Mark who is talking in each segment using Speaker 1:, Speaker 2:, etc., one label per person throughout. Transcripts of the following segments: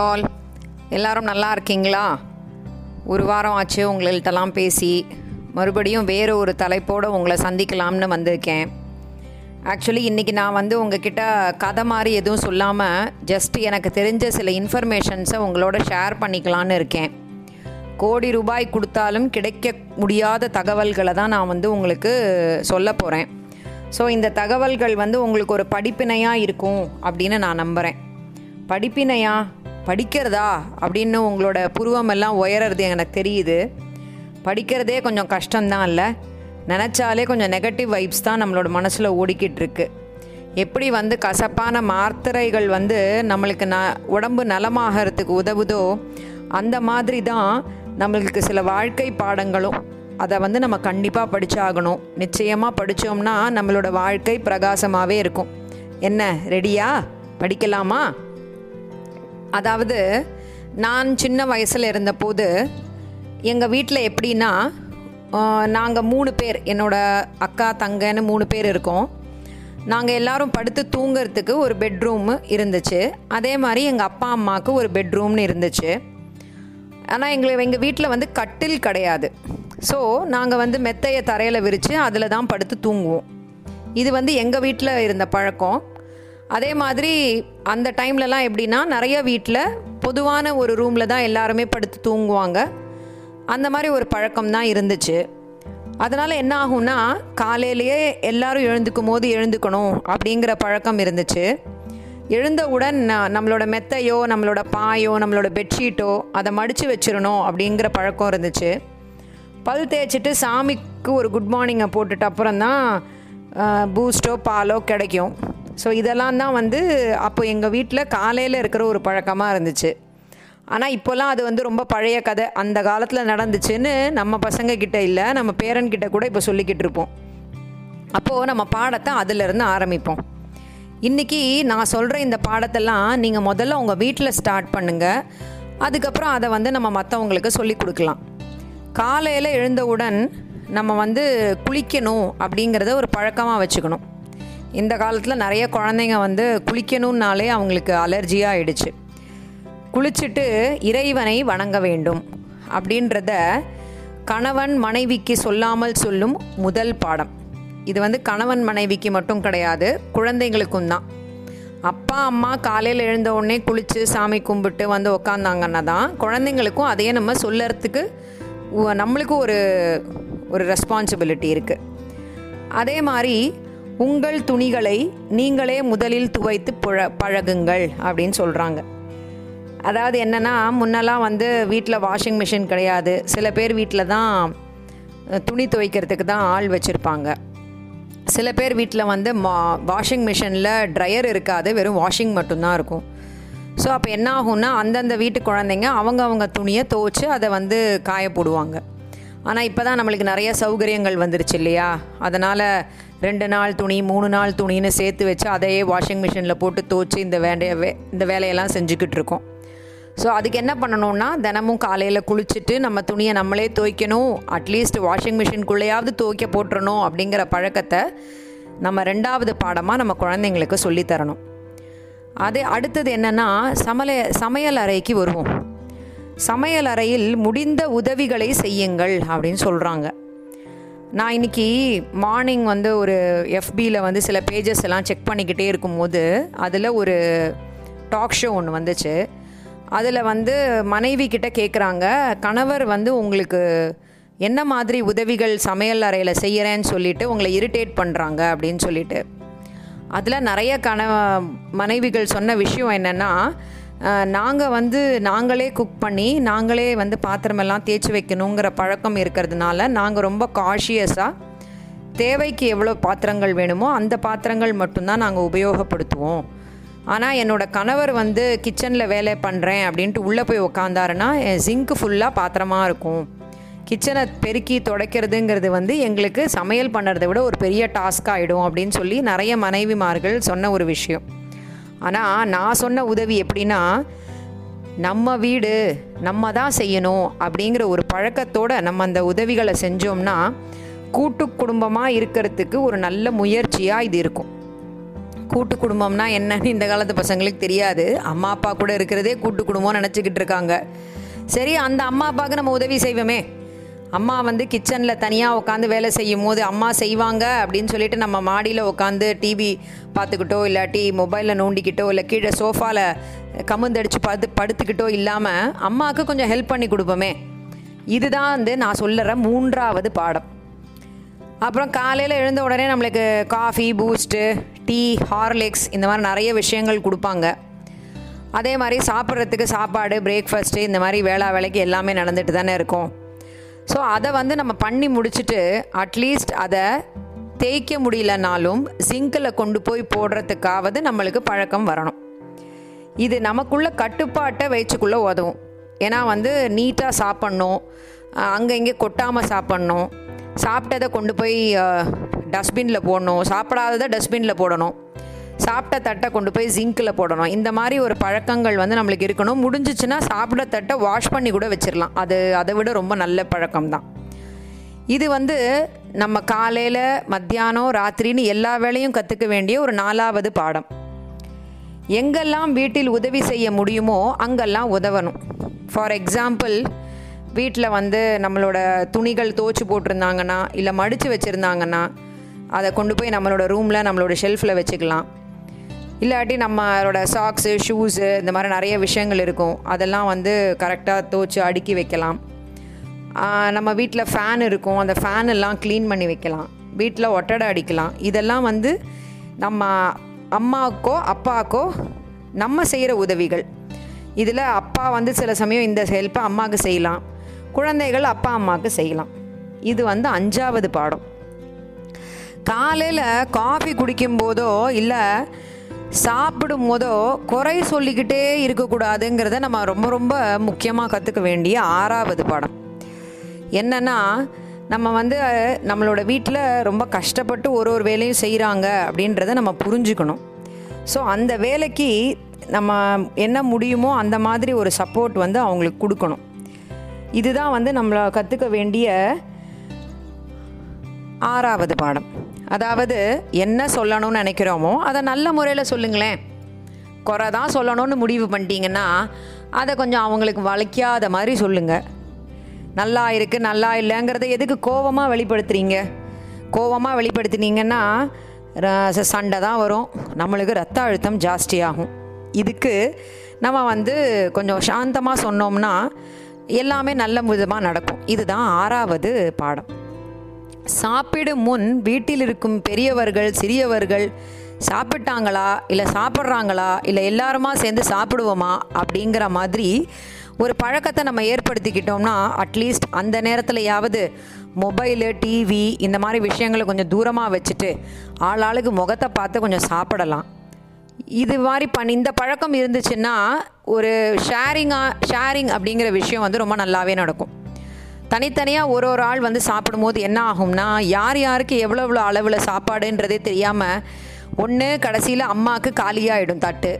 Speaker 1: All எல்லாரும் நல்லா இருக்கீங்களா? ஒரு வாரம் ஆச்சு உங்கள்கிட்டலாம் பேசி. மறுபடியும் வேறு ஒரு தலைப்போடு உங்களை சந்திக்கலாம்னு வந்திருக்கேன். ஆக்சுவலி இன்றைக்கி நான் வந்து உங்ககிட்ட கதை மாதிரி எதுவும் சொல்லாமல் ஜஸ்ட் எனக்கு தெரிஞ்ச சில இன்ஃபர்மேஷன்ஸை உங்களோட ஷேர் பண்ணிக்கலான்னு இருக்கேன். கோடி ரூபாய் கொடுத்தாலும் கிடைக்க முடியாத தகவல்களை தான் நான் வந்து உங்களுக்கு சொல்ல போகிறேன் ஸோ இந்த தகவல்கள் வந்து உங்களுக்கு ஒரு படிப்பினையாக இருக்கும் அப்படின்னு நான் நம்புகிறேன் படிப்பினையா? படிக்கிறதா அப்படின்னு உங்களோட புருவமெல்லாம் எல்லாம் எனக்கு தெரியுது. படிக்கிறதே கொஞ்சம் கஷ்டம்தான் இல்லை. நினச்சாலே கொஞ்சம் நெகட்டிவ் வைப்ஸ் தான் நம்மளோட மனசில் ஓடிக்கிட்டு இருக்கு. எப்படி வந்து கசப்பான மாத்திரைகள் வந்து நம்மளுக்கு ந உடம்பு நலமாகறதுக்கு உதவுதோ அந்த மாதிரி தான் நம்மளுக்கு சில வாழ்க்கை பாடங்களும். அதை வந்து நம்ம கண்டிப்பாக படித்தாகணும் நிச்சயமாக படித்தோம்னா நம்மளோட வாழ்க்கை பிரகாசமாகவே இருக்கும். என்ன ரெடியா படிக்கலாமா? அதாவது நான் சின்ன வயசில் இருந்தபோது எங்கள் வீட்டில் எப்படின்னா நாங்கள் மூணு பேர் என்னோடய அக்கா தங்கன்னு மூணு பேர் இருக்கோம். நாங்கள் எல்லாரும் படுத்து தூங்கிறதுக்கு ஒரு பெட்ரூம் இருந்துச்சு. அதே மாதிரி எங்கள் அப்பா அம்மாவுக்கு ஒரு பெட்ரூம்னு இருந்துச்சு. ஆனால் எங்களை எங்கள் வீட்டில் வந்து கட்டில் கிடையாது. ஸோ நாங்கள் வந்து மெத்தையை தரையில் விரித்து அதில் தான் படுத்து தூங்குவோம். இது வந்து எங்கள் வீட்டில் இருந்த பழக்கம். அதே மாதிரி அந்த டைம்லலாம் எப்படின்னா நிறைய வீட்டில் பொதுவான ஒரு ரூமில் தான் எல்லாருமே படுத்து தூங்குவாங்க. அந்த மாதிரி ஒரு பழக்கம் தான் இருந்துச்சு. அதனால் என்ன ஆகும்னா காலையிலேயே எல்லாரும் எழுந்துக்கும் போது எழுந்துக்கணும் அப்படிங்கிற பழக்கம் இருந்துச்சு. எழுந்தவுடன் நம்மளோட மெத்தையோ நம்மளோட பாயோ நம்மளோட பெட்ஷீட்டோ அதை மடித்து வச்சிடணும் அப்படிங்கிற பழக்கம் இருந்துச்சு. பல் தேய்ச்சிட்டு சாமிக்கு ஒரு குட் மார்னிங்கை போட்டுட்டு அப்புறம் தான் பூஸ்டோ பாலோ கிடைக்கும். ஸோ இதெல்லாம் தான் வந்து அப்போ எங்கள் வீட்டில் காலையில் இருக்கிற ஒரு பழக்கமாக இருந்துச்சு. ஆனால் இப்போல்லாம் அது வந்து ரொம்ப பழைய கதை. அந்த காலத்தில் நடந்துச்சுன்னு நம்ம பசங்க கிட்ட இல்லை நம்ம பேரன்கிட்ட கூட இப்போ சொல்லிக்கிட்டு இருப்போம். அப்போது நம்ம பாடத்தை அதிலிருந்து ஆரம்பிப்போம். இன்றைக்கி நான் சொல்கிற இந்த பாடத்தெல்லாம் நீங்கள் முதல்ல உங்கள் வீட்டில் ஸ்டார்ட் பண்ணுங்கள் அதுக்கப்புறம் அதை வந்து நம்ம மற்றவங்களுக்கு சொல்லி கொடுக்கலாம். காலையில் எழுந்தவுடன் நம்ம வந்து குளிக்கணும் அப்படிங்கிறத ஒரு பழக்கமாக வச்சுக்கணும். இந்த காலத்தில் நிறைய குழந்தைங்க வந்து குளிக்கணும்னாலே அவங்களுக்கு அலர்ஜியாக ஆயிடுச்சு. குளிச்சுட்டு இறைவனை வணங்க வேண்டும் அப்படின்றத கணவன் மனைவிக்கு சொல்லாமல் சொல்லும் முதல் பாடம். இது வந்து கணவன் மனைவிக்கு மட்டும் கிடையாது குழந்தைங்களுக்கும் தான். அப்பா அம்மா காலையில் எழுந்த உடனே குளித்து சாமி கும்பிட்டு வந்து உக்காந்தாங்கன்னா தான் குழந்தைங்களுக்கும் அதையே நம்ம சொல்லறதுக்கு நம்மளுக்கும் ஒரு ஒரு ரெஸ்பான்சிபிலிட்டி இருக்குது அதே மாதிரி உங்கள் துணிகளை நீங்களே முதலில் துவைத்து புழ பழகுங்கள் அப்படின்னு சொல்கிறாங்க அதாவது என்னென்னா முன்னெல்லாம் வந்து வீட்டில் வாஷிங் மிஷின் கிடையாது. சில பேர் வீட்டில் தான் துணி துவைக்கிறதுக்கு தான் ஆள் வச்சுருப்பாங்க. சில பேர் வீட்டில் வந்து மா வாஷிங் மிஷினில் ட்ரையர் இருக்காது வெறும் வாஷிங் மட்டும்தான் இருக்கும். ஸோ அப்போ என்ன ஆகும்னா அந்தந்த வீட்டு குழந்தைங்க அவங்க அவங்க துணியை துவைச்சு அதை வந்து காய போடுவாங்க. ஆனால் இப்போ தான் நம்மளுக்கு நிறைய சௌகரியங்கள் வந்துருச்சு இல்லையா? அதனால் ரெண்டு நாள் துணி மூணு நாள் துணின்னு சேர்த்து வச்சு அதையே வாஷிங் மிஷினில் போட்டு துவச்சி இந்த வேலையை வே இந்த வேலையெல்லாம் செஞ்சுக்கிட்டு இருக்கோம். ஸோ அதுக்கு என்ன பண்ணணும்னா தினமும் காலையில் குளிச்சுட்டு நம்ம துணியை நம்மளே துவைக்கணும். அட்லீஸ்ட் வாஷிங் மிஷின்குள்ளேயாவது துவைக்க போட்டுறணும் அப்படிங்கிற பழக்கத்தை நம்ம ரெண்டாவது பாடமாக நம்ம குழந்தைங்களுக்கு சொல்லித்தரணும் அது அடுத்தது என்னென்னா சமலை சமையல் அறைக்கு வருவோம். சமையல் அறையில் முடிந்த உதவிகளை செய்யுங்கள் அப்படின்னு சொல்கிறாங்க நான் இன்றைக்கி மார்னிங் வந்து ஒரு எஃபியில் வந்து சில பேஜஸ் எல்லாம் செக் பண்ணிக்கிட்டே இருக்கும்போது அதில் ஒரு டாக் ஷோ ஒன்று வந்துச்சு. அதில் வந்து மனைவி கிட்ட கேட்குறாங்க கணவர் வந்து உங்களுக்கு என்ன மாதிரி உதவிகள் சமையல் அறையில் செய்கிறேன்னு சொல்லிட்டு உங்களை இரிட்டேட் பண்ணுறாங்க அப்படின்னு சொல்லிட்டு. அதில் நிறைய கண மனைவிகள் சொன்ன விஷயம் என்னென்னா நாங்கள் வந்து நாங்களே குக் பண்ணி நாங்களே வந்து பாத்திரமெல்லாம் தேய்ச்சி வைக்கணுங்கிற பழக்கம் இருக்கிறதுனால நாங்கள் ரொம்ப காஷியஸாக தேவைக்கு எவ்வளோ பாத்திரங்கள் வேணுமோ அந்த பாத்திரங்கள் மட்டும்தான் நாங்கள் உபயோகப்படுத்துவோம். ஆனால் என்னோடய கணவர் வந்து கிச்சனில் வேலை பண்ணுறேன் அப்படின்ட்டு உள்ளே போய் உக்காந்தாருன்னா என் ஜிங்க்கு ஃபுல்லாக பாத்திரமாக இருக்கும். கிச்சனை பெருக்கி துடைக்கிறதுங்கிறது வந்து எங்களுக்கு சமையல் பண்ணுறதை விட ஒரு பெரிய டாஸ்க் ஆகிடும் அப்படின்னு சொல்லி நிறைய மனைவிமார்கள் சொன்ன ஒரு விஷயம். ஆனால் நான் சொன்ன உதவி எப்படின்னா நம்ம வீடு நம்ம தான் செய்யணும் அப்படிங்கிற ஒரு பழக்கத்தோடு நம்ம அந்த உதவிகளை செஞ்சோம்னா கூட்டு குடும்பமாக இருக்கிறதுக்கு ஒரு நல்ல முயற்சியாக இது இருக்கும். கூட்டு குடும்பம்னா என்னன்னு இந்த காலத்து பசங்களுக்கு தெரியாது. அம்மா அப்பா கூட இருக்கிறதே கூட்டு குடும்பம்னு நினச்சிக்கிட்டு இருக்காங்க. சரி அந்த அம்மா அப்பாவுக்கு நம்ம உதவி செய்வோமே. அம்மா வந்து கிச்சனில் தனியாக உட்காந்து வேலை செய்யும் போது அம்மா செய்வாங்க? அப்படின்னு சொல்லிட்டு நம்ம மாடியில் உட்காந்து டிவி பார்த்துக்கிட்டோ இல்லாட்டி மொபைலில் நோண்டிக்கிட்டோ இல்லை கீழே சோஃபாவில் கமுந்தடிச்சு படுத்து படுத்துக்கிட்டோ இல்லாமல் அம்மாவுக்கு கொஞ்சம் ஹெல்ப் பண்ணி கொடுப்போமே. இதுதான் வந்து நான் சொல்லுற மூன்றாவது பாடம். அப்புறம் காலையில் எழுந்த உடனே நம்மளுக்கு காஃபி பூஸ்ட்டு டீ ஹார்லிக்ஸ் இந்த மாதிரி நிறைய விஷயங்கள் கொடுப்பாங்க. அதே மாதிரி சாப்பிட்றதுக்கு சாப்பாடு பிரேக்ஃபாஸ்ட்டு இந்த மாதிரி வேளா வேலைக்கு எல்லாமே நடந்துட்டு தானே இருக்கும். ஸோ அதை வந்து நம்ம பண்ணி முடிச்சுட்டு அட்லீஸ்ட் அதை தேய்க்க முடியலனாலும் சிங்கில் கொண்டு போய் போடுறதுக்காவது நம்மளுக்கு பழக்கம் வரணும். இது நமக்குள்ள கட்டுப்பாட்டை வயிற்றுக்குள்ளே உதவும். ஏன்னா வந்து நீட்டாக சாப்பிட்ணும். அங்கே இங்கே கொட்டாமல் சாப்பிட்ணும். சாப்பிட்டதை கொண்டு போய் டஸ்ட்பினில் போடணும். சாப்பிடாததை டஸ்ட்பினில் போடணும். சாப்பிட்ட தட்டை கொண்டு போய் ஜிங்கில் போடணும். இந்த மாதிரி ஒரு பழக்கங்கள் வந்து நம்மளுக்கு இருக்கணும். முடிஞ்சிச்சுன்னா சாப்பிட்ட தட்டை வாஷ் பண்ணி கூட வச்சிடலாம் அது அதை விட ரொம்ப நல்ல பழக்கம் தான் இது வந்து நம்ம காலையில் மத்தியானம் ராத்திரின்னு எல்லா வேலையும் கற்றுக்க வேண்டிய ஒரு நாலாவது பாடம். எங்கெல்லாம் வீட்டில் உதவி செய்ய முடியுமோ அங்கெல்லாம் உதவணும். ஃபார் எக்ஸாம்பிள் வீட்டில் வந்து நம்மளோட துணிகள் தோச்சு போட்டிருந்தாங்கன்னா இல்லை மடித்து வச்சுருந்தாங்கன்னா அதை கொண்டு போய் நம்மளோட ரூமில் நம்மளோட ஷெல்ஃபில் வச்சுக்கலாம். இல்லாட்டி நம்மளோட சாக்ஸு ஷூஸு இந்த மாதிரி நிறைய விஷயங்கள் இருக்கும். அதெல்லாம் வந்து கரெக்டாக தோச்சு அடுக்கி வைக்கலாம். நம்ம வீட்டில் ஃபேன் இருக்கும். அந்த ஃபேன் எல்லாம் க்ளீன் பண்ணி வைக்கலாம். வீட்டில் ஒட்டடை அடிக்கலாம். இதெல்லாம் வந்து நம்ம அம்மாவுக்கோ அப்பாவுக்கோ நம்ம செய்கிற உதவிகள். இதில் அப்பா வந்து சில சமயம் இந்த ஹெல்ப்பை அம்மாவுக்கு செய்யலாம். குழந்தைகள் அப்பா அம்மாவுக்கு செய்யலாம். இது வந்து அஞ்சாவது பாடம். காலையில் காஃபி குடிக்கும்போதோ இல்லை சாப்பிடும் போதோ குறை சொல்லிக்கிட்டே இருக்கக்கூடாதுங்கிறத நம்ம ரொம்ப ரொம்ப முக்கியமாக கற்றுக்க வேண்டிய ஆறாவது பாடம். என்னென்னா நம்ம வந்து நம்மளோட வீட்டில் ரொம்ப கஷ்டப்பட்டு ஒரு ஒரு வேலையும் செய்கிறாங்க அப்படின்றத நம்ம புரிஞ்சுக்கணும். ஸோ அந்த வேலைக்கு நம்ம என்ன முடியுமோ அந்த மாதிரி ஒரு சப்போர்ட் வந்து அவங்களுக்கு கொடுக்கணும். இதுதான் வந்து நம்மளை கற்றுக்க வேண்டிய ஆறாவது பாடம். அதாவது என்ன சொல்லணும்னு நினைக்கிறோமோ அதை நல்ல முறையில் சொல்லுங்களேன். குறை தான் சொல்லணும்னு முடிவு பண்ணிட்டீங்கன்னா அதை கொஞ்சம் அவங்களுக்கு வளைக்காத மாதிரி சொல்லுங்கள் நல்லா இருக்குது நல்லா இல்லைங்கிறத எதுக்கு கோவமாக வெளிப்படுத்துறீங்க? கோவமாக வெளிப்படுத்தினீங்கன்னா சண்டை தான் வரும். நம்மளுக்கு ரத்த அழுத்தம் ஜாஸ்தியாகும். இதுக்கு நம்ம வந்து கொஞ்சம் சாந்தமாக சொன்னோம்னா எல்லாமே நல்ல விதமாக நடக்கும். இதுதான் ஆறாவது பாடம். சாப்பிடும் முன் வீட்டில் இருக்கும் பெரியவர்கள் சிறியவர்கள் சாப்பிட்டாங்களா? இல்லை சாப்பிட்றாங்களா? இல்லை எல்லாருமா சேர்ந்து சாப்பிடுவோமா? அப்படிங்கிற மாதிரி ஒரு பழக்கத்தை நம்ம ஏற்படுத்திக்கிட்டோம்னா அட்லீஸ்ட் அந்த நேரத்துலையாவது மொபைலு டிவி இந்த மாதிரி விஷயங்களை கொஞ்சம் தூரமாக வச்சுட்டு ஆள் ஆளுக்கு முகத்தை பார்த்து கொஞ்சம் சாப்பிடலாம். இது மாதிரி பண்ணி இந்த பழக்கம் இருந்துச்சுன்னா ஒரு ஷேரிங்காக ஷேரிங் அப்படிங்கிற விஷயம் வந்து ரொம்ப நல்லாவே நடக்கும். தனித்தனியாக ஒரு ஒரு ஆள் வந்து சாப்பிடும்போது என்ன ஆகும்னா யார் யாருக்கு எவ்வளோ எவ்வளோ அளவில் சாப்பாடுன்றதே தெரியாமல் ஒன்று கடைசியில் அம்மாவுக்கு காலியாகிடும் தட்டு.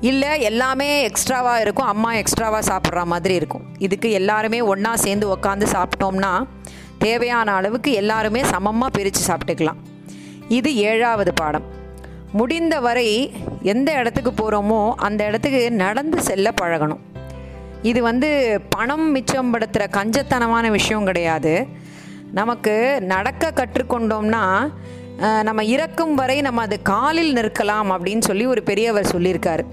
Speaker 1: இல்லை எல்லாமே எக்ஸ்ட்ராவாக இருக்கும் அம்மா எக்ஸ்ட்ராவாக சாப்பிட்ற மாதிரி இருக்கும். இதுக்கு எல்லாருமே ஒன்றா சேர்ந்து உக்காந்து சாப்பிட்டோம்னா தேவையான அளவுக்கு எல்லாருமே சமமாக பிரித்து சாப்பிட்டுக்கலாம். இது ஏழாவது பாடம். முடிந்த வரை எந்த இடத்துக்கு போகிறோமோ அந்த இடத்துக்கு நடந்து செல்ல பழகணும். இது வந்து பணம் மிச்சம்படுத்துகிற கஞ்சத்தனமான விஷயம் கிடையாது. நமக்கு நடக்க கற்றுக்கொண்டோம்னா நம்ம இறக்கும் வரை நம்ம அது காலில் நிற்கலாம் அப்படின்னு சொல்லி ஒரு பெரியவர் சொல்லியிருக்காரு.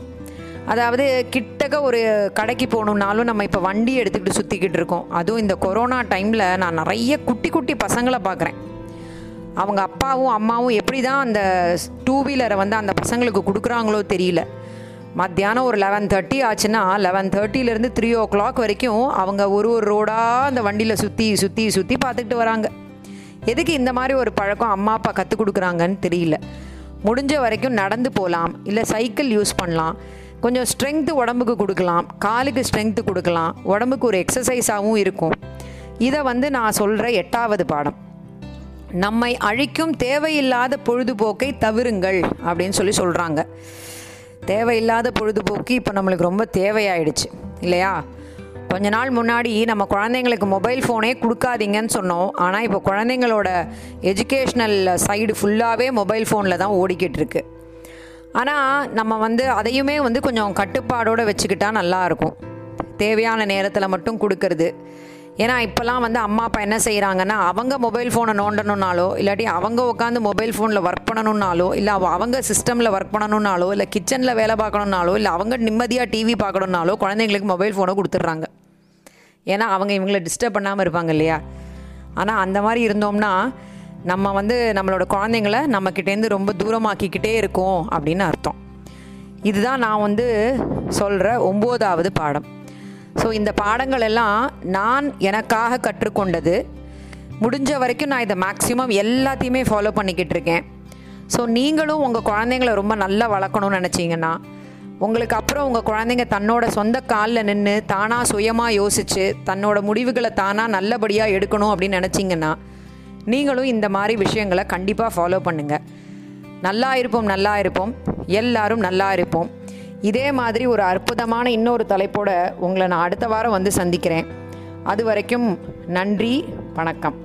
Speaker 1: அதாவது கிட்டக்க ஒரு கடைக்கு போகணுன்னாலும் நம்ம இப்போ வண்டி எடுத்துக்கிட்டு சுற்றிக்கிட்டு இருக்கோம். அதுவும் இந்த கொரோனா டைமில் நான் நிறைய குட்டி குட்டி பசங்களை பார்க்குறேன். அவங்க அப்பாவும் அம்மாவும் எப்படி தான் அந்த டூ வீலரை வந்து அந்த பசங்களுக்கு கொடுக்குறாங்களோ தெரியல. மத்தியானம் ஒரு லெவன் தேர்ட்டி ஆச்சுன்னா லெவன் தேர்ட்டிலேருந்து த்ரீ ஓ கிளாக் வரைக்கும் அவங்க ஒரு ஒரு ரோடாக அந்த வண்டியில் சுற்றி சுற்றி சுற்றி பார்த்துக்கிட்டு வராங்க. எதுக்கு இந்த மாதிரி ஒரு பழக்கம் அம்மா அப்பா கற்றுக் கொடுக்குறாங்கன்னு தெரியல. முடிஞ்ச வரைக்கும் நடந்து போகலாம் இல்லை சைக்கிள் யூஸ் பண்ணலாம். கொஞ்சம் ஸ்ட்ரென்த்து உடம்புக்கு கொடுக்கலாம் காலுக்கு ஸ்ட்ரென்த்து கொடுக்கலாம் உடம்புக்கு ஒரு எக்ஸசைஸாகவும் இருக்கும். இதை வந்து நான் சொல்கிற எட்டாவது பாடம். நம்மை அழிக்கும் தேவையில்லாத பொழுதுபோக்கை தவிருங்கள் அப்படின்னு சொல்லி சொல்கிறாங்க தேவையில்லாத பொழுதுபோக்கு இப்போ நம்மளுக்கு ரொம்ப தேவையாயிடுச்சு இல்லையா? கொஞ்ச நாள் முன்னாடி நம்ம குழந்தைங்களுக்கு மொபைல் ஃபோனே கொடுக்காதீங்கன்னு சொன்னோம். ஆனால் இப்போ குழந்தைங்களோட எஜுகேஷ்னல் சைடு ஃபுல்லாகவே மொபைல் ஃபோனில் தான் ஓடிக்கிட்டு இருக்கு. ஆனால் நம்ம வந்து அதையுமே வந்து கொஞ்சம் கட்டுப்பாடோடு வச்சுக்கிட்டா நல்லாயிருக்கும் தேவையான நேரத்தில் மட்டும் கொடுக்கறது. ஏன்னா இப்போல்லாம் வந்து அம்மா அப்பா என்ன செய்கிறாங்கன்னா அவங்க மொபைல் ஃபோனை நோண்டணுன்னாலோ இல்லாட்டி அவங்க உட்காந்து மொபைல் ஃபோனில் ஒர்க் பண்ணணுன்னாலோ இல்லை அவங்க சிஸ்டமில் ஒர்க் பண்ணணுன்னாலோ இல்லை கிச்சனில் வேலை பார்க்கணுன்னாலோ இல்லை அவங்க நிம்மதியாக டிவி பார்க்கணுன்னாலோ குழந்தைங்களுக்கு மொபைல் ஃபோனை கொடுத்துட்றாங்க. ஏன்னா அவங்க இவங்கள டிஸ்டர்ப் பண்ணாமல் இருப்பாங்க இல்லையா? ஆனால் அந்த மாதிரி இருந்தோம்னா நம்ம வந்து நம்மளோட குழந்தைங்கள நம்மக்கிட்டேருந்து ரொம்ப தூரமாக்கிக்கிட்டே இருக்கோம் அப்படின்னு அர்த்தம். இதுதான் நான் வந்து சொல்கிற ஒம்போதாவது பாடம். ஸோ இந்த பாடங்கள் எல்லாம் நான் எனக்காக கற்றுக்கொண்டது. முடிஞ்ச வரைக்கும் நான் இதை மேக்ஸிமம் எல்லாத்தையுமே ஃபாலோ பண்ணிக்கிட்டு இருக்கேன். ஸோ நீங்களும் உங்கள் குழந்தைங்கள ரொம்ப நல்லா வளர்க்கணும்னு நினச்சிங்கன்னா உங்களுக்கு அப்புறம் உங்கள் குழந்தைங்க தன்னோட சொந்த காலில் நின்று தானாக சுயமாக யோசித்து தன்னோட முடிவுகளை தானாக நல்லபடியாக எடுக்கணும் அப்படின்னு நினச்சிங்கன்னா நீங்களும் இந்த மாதிரி விஷயங்களை கண்டிப்பாக ஃபாலோ பண்ணுங்கள் நல்லா இருப்போம் நல்லா இருப்போம். எல்லாரும் நல்லா இருப்போம். இதே மாதிரி ஒரு அற்புதமான இன்னொரு தலைப்போட உங்களை நான் அடுத்த வாரம் வந்து சந்திக்கிறேன். அது வரைக்கும் நன்றி வணக்கம்.